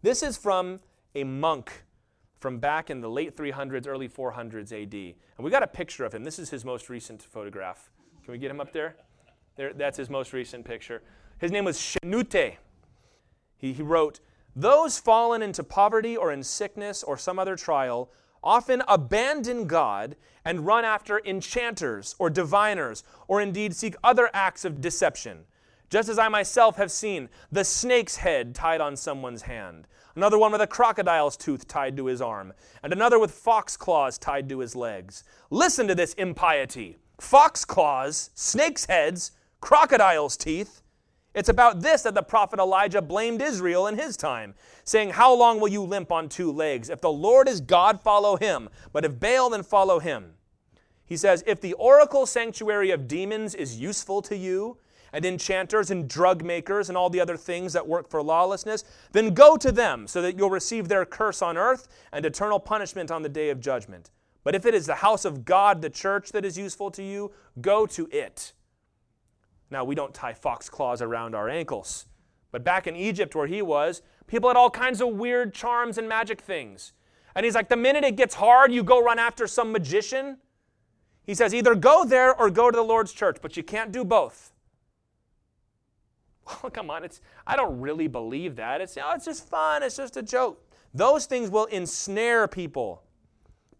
This is from a monk from back in the late 300s, early 400s AD. And we got a picture of him. This is his most recent photograph. Can we get him up there? there that's his most recent picture. His name was Shenute. He, he wrote, Those fallen into poverty or in sickness or some other trial often abandon God and run after enchanters or diviners, or indeed seek other acts of deception. Just as I myself have seen the snake's head tied on someone's hand, another one with a crocodile's tooth tied to his arm, and another with fox claws tied to his legs. Listen to this impiety fox claws, snake's heads, crocodile's teeth. It's about this that the prophet Elijah blamed Israel in his time, saying, How long will you limp on two legs? If the Lord is God, follow him, but if Baal, then follow him. He says, If the oracle sanctuary of demons is useful to you, and enchanters and drug makers and all the other things that work for lawlessness, then go to them so that you'll receive their curse on earth and eternal punishment on the day of judgment. But if it is the house of God, the church, that is useful to you, go to it. Now, we don't tie fox claws around our ankles. But back in Egypt, where he was, people had all kinds of weird charms and magic things. And he's like, the minute it gets hard, you go run after some magician. He says, either go there or go to the Lord's church, but you can't do both. Well, oh, come on, it's, I don't really believe that. It's, oh, it's just fun, it's just a joke. Those things will ensnare people.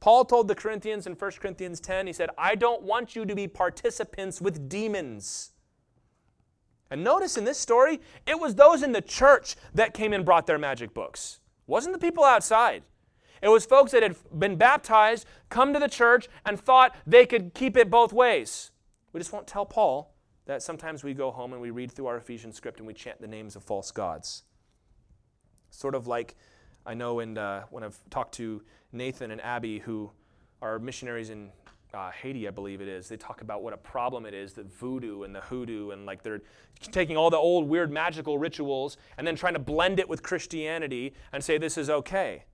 Paul told the Corinthians in 1 Corinthians 10, he said, I don't want you to be participants with demons. And notice in this story, it was those in the church that came and brought their magic books. It wasn't the people outside. It was folks that had been baptized, come to the church, and thought they could keep it both ways. We just won't tell Paul that sometimes we go home and we read through our Ephesian script and we chant the names of false gods. Sort of like I know in, uh, when I've talked to Nathan and Abby, who are missionaries in uh, Haiti, I believe it is, they talk about what a problem it is that voodoo and the hoodoo and like they're taking all the old weird magical rituals and then trying to blend it with Christianity and say this is okay.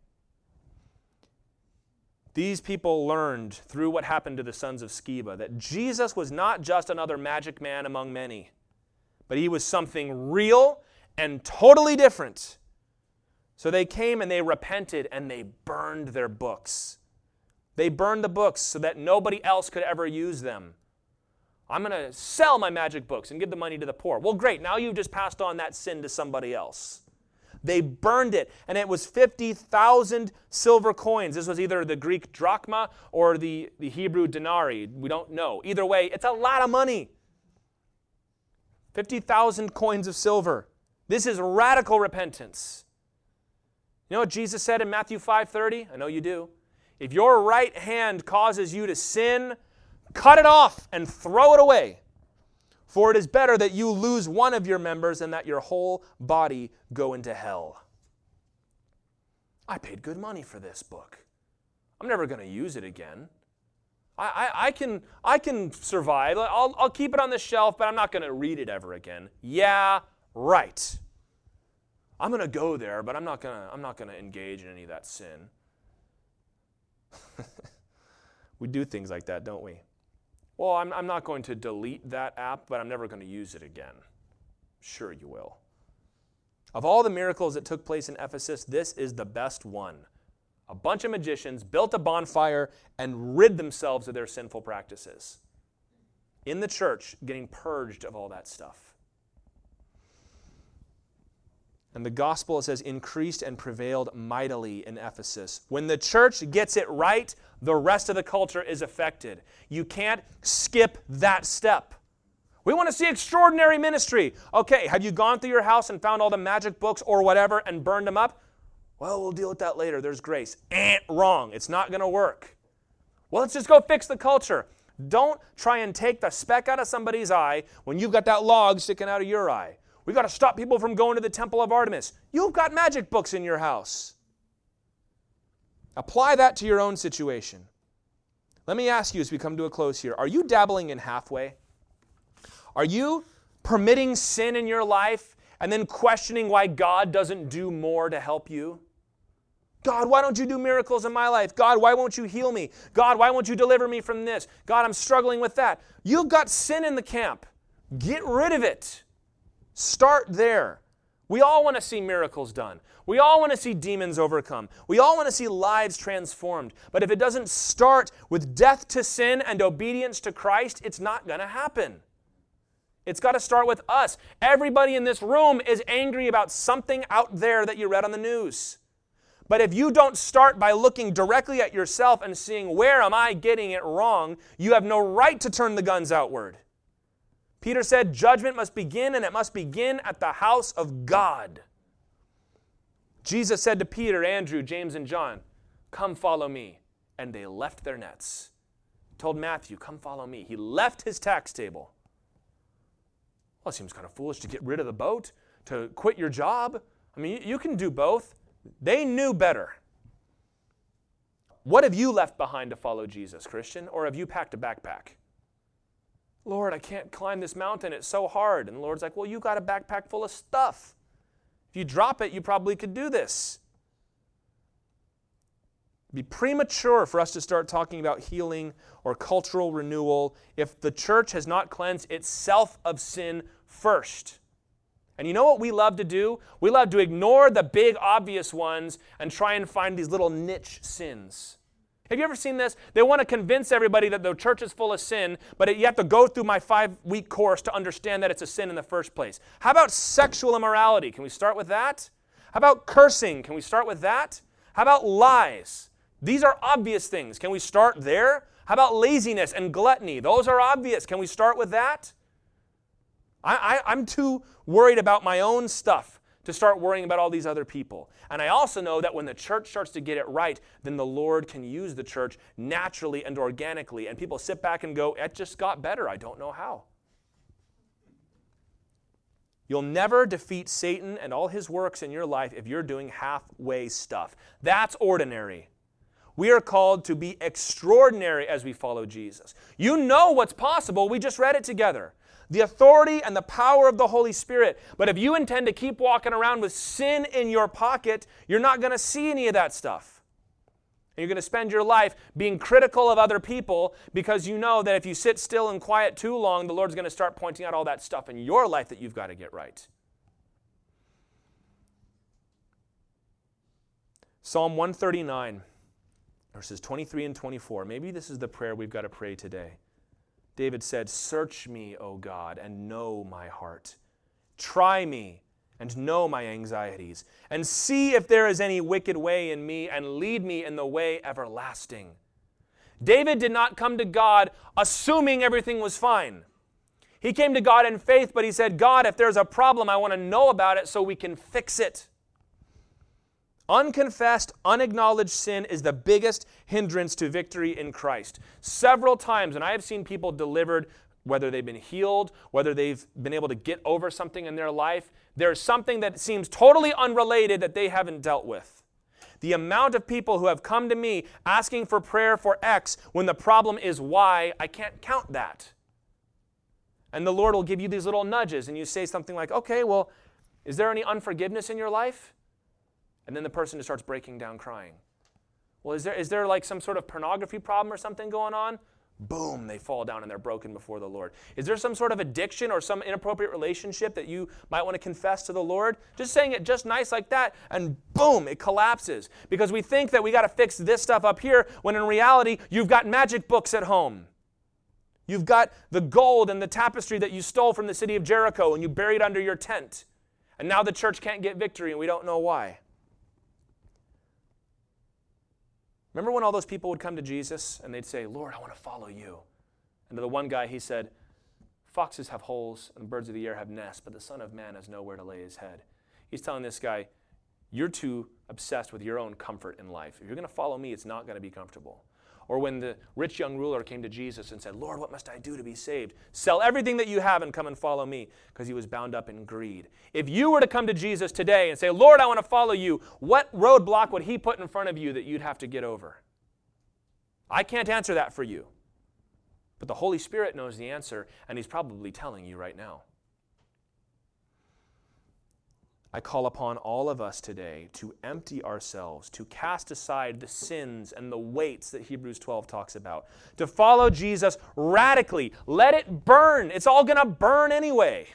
These people learned through what happened to the sons of Sceva that Jesus was not just another magic man among many, but he was something real and totally different. So they came and they repented and they burned their books. They burned the books so that nobody else could ever use them. I'm going to sell my magic books and give the money to the poor. Well, great. Now you've just passed on that sin to somebody else. They burned it, and it was 50,000 silver coins. This was either the Greek drachma or the, the Hebrew denarii. We don't know. Either way, it's a lot of money. 50,000 coins of silver. This is radical repentance. You know what Jesus said in Matthew 5:30? I know you do. If your right hand causes you to sin, cut it off and throw it away. For it is better that you lose one of your members than that your whole body go into hell. I paid good money for this book. I'm never going to use it again. I, I, I, can, I can survive. I'll, I'll keep it on the shelf, but I'm not going to read it ever again. Yeah, right. I'm going to go there, but I'm not going to I'm not going to engage in any of that sin. we do things like that, don't we? Well, I'm, I'm not going to delete that app, but I'm never going to use it again. Sure, you will. Of all the miracles that took place in Ephesus, this is the best one. A bunch of magicians built a bonfire and rid themselves of their sinful practices. In the church, getting purged of all that stuff. And the gospel, it says, increased and prevailed mightily in Ephesus. When the church gets it right, the rest of the culture is affected. You can't skip that step. We want to see extraordinary ministry. Okay, have you gone through your house and found all the magic books or whatever and burned them up? Well, we'll deal with that later. There's grace. Eh, wrong. It's not going to work. Well, let's just go fix the culture. Don't try and take the speck out of somebody's eye when you've got that log sticking out of your eye. We got to stop people from going to the temple of Artemis. You've got magic books in your house. Apply that to your own situation. Let me ask you as we come to a close here are you dabbling in halfway? Are you permitting sin in your life and then questioning why God doesn't do more to help you? God, why don't you do miracles in my life? God, why won't you heal me? God, why won't you deliver me from this? God, I'm struggling with that. You've got sin in the camp. Get rid of it. Start there. We all want to see miracles done. We all want to see demons overcome. We all want to see lives transformed. But if it doesn't start with death to sin and obedience to Christ, it's not going to happen. It's got to start with us. Everybody in this room is angry about something out there that you read on the news. But if you don't start by looking directly at yourself and seeing where am I getting it wrong, you have no right to turn the guns outward. Peter said, Judgment must begin, and it must begin at the house of God. Jesus said to Peter, Andrew, James, and John, Come follow me. And they left their nets. Told Matthew, Come follow me. He left his tax table. Well, it seems kind of foolish to get rid of the boat, to quit your job. I mean, you can do both. They knew better. What have you left behind to follow Jesus, Christian? Or have you packed a backpack? Lord, I can't climb this mountain. It's so hard. And the Lord's like, Well, you got a backpack full of stuff. If you drop it, you probably could do this. It'd be premature for us to start talking about healing or cultural renewal if the church has not cleansed itself of sin first. And you know what we love to do? We love to ignore the big obvious ones and try and find these little niche sins. Have you ever seen this? They want to convince everybody that the church is full of sin, but you have to go through my five week course to understand that it's a sin in the first place. How about sexual immorality? Can we start with that? How about cursing? Can we start with that? How about lies? These are obvious things. Can we start there? How about laziness and gluttony? Those are obvious. Can we start with that? I, I, I'm too worried about my own stuff to start worrying about all these other people. And I also know that when the church starts to get it right, then the Lord can use the church naturally and organically. And people sit back and go, it just got better. I don't know how. You'll never defeat Satan and all his works in your life if you're doing halfway stuff. That's ordinary. We are called to be extraordinary as we follow Jesus. You know what's possible. We just read it together. The authority and the power of the Holy Spirit. But if you intend to keep walking around with sin in your pocket, you're not going to see any of that stuff. And you're going to spend your life being critical of other people because you know that if you sit still and quiet too long, the Lord's going to start pointing out all that stuff in your life that you've got to get right. Psalm 139, verses 23 and 24. Maybe this is the prayer we've got to pray today. David said, Search me, O God, and know my heart. Try me and know my anxieties, and see if there is any wicked way in me, and lead me in the way everlasting. David did not come to God assuming everything was fine. He came to God in faith, but he said, God, if there's a problem, I want to know about it so we can fix it. Unconfessed, unacknowledged sin is the biggest hindrance to victory in Christ. Several times, and I have seen people delivered, whether they've been healed, whether they've been able to get over something in their life, there's something that seems totally unrelated that they haven't dealt with. The amount of people who have come to me asking for prayer for X when the problem is Y, I can't count that. And the Lord will give you these little nudges, and you say something like, okay, well, is there any unforgiveness in your life? And then the person just starts breaking down crying. Well, is there, is there like some sort of pornography problem or something going on? Boom, they fall down and they're broken before the Lord. Is there some sort of addiction or some inappropriate relationship that you might want to confess to the Lord? Just saying it just nice like that, and boom, it collapses. Because we think that we got to fix this stuff up here, when in reality, you've got magic books at home. You've got the gold and the tapestry that you stole from the city of Jericho and you buried under your tent. And now the church can't get victory and we don't know why. Remember when all those people would come to Jesus and they'd say, Lord, I want to follow you? And to the one guy, he said, Foxes have holes and the birds of the air have nests, but the Son of Man has nowhere to lay his head. He's telling this guy, You're too obsessed with your own comfort in life. If you're going to follow me, it's not going to be comfortable. Or when the rich young ruler came to Jesus and said, Lord, what must I do to be saved? Sell everything that you have and come and follow me, because he was bound up in greed. If you were to come to Jesus today and say, Lord, I want to follow you, what roadblock would he put in front of you that you'd have to get over? I can't answer that for you. But the Holy Spirit knows the answer, and he's probably telling you right now. I call upon all of us today to empty ourselves, to cast aside the sins and the weights that Hebrews 12 talks about, to follow Jesus radically. Let it burn. It's all going to burn anyway.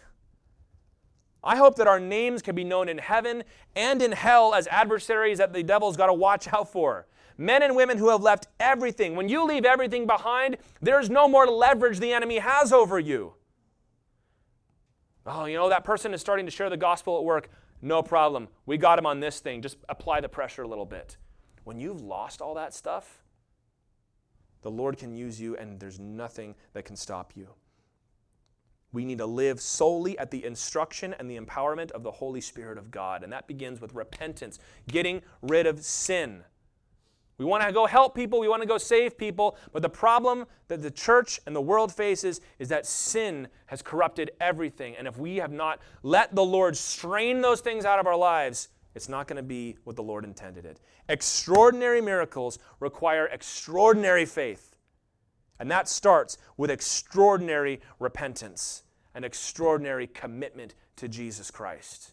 I hope that our names can be known in heaven and in hell as adversaries that the devil's got to watch out for. Men and women who have left everything. When you leave everything behind, there's no more leverage the enemy has over you. Oh, you know, that person is starting to share the gospel at work. No problem. We got him on this thing. Just apply the pressure a little bit. When you've lost all that stuff, the Lord can use you and there's nothing that can stop you. We need to live solely at the instruction and the empowerment of the Holy Spirit of God. And that begins with repentance, getting rid of sin. We want to go help people, we want to go save people, but the problem that the church and the world faces is that sin has corrupted everything. And if we have not let the Lord strain those things out of our lives, it's not going to be what the Lord intended it. Extraordinary miracles require extraordinary faith. And that starts with extraordinary repentance and extraordinary commitment to Jesus Christ.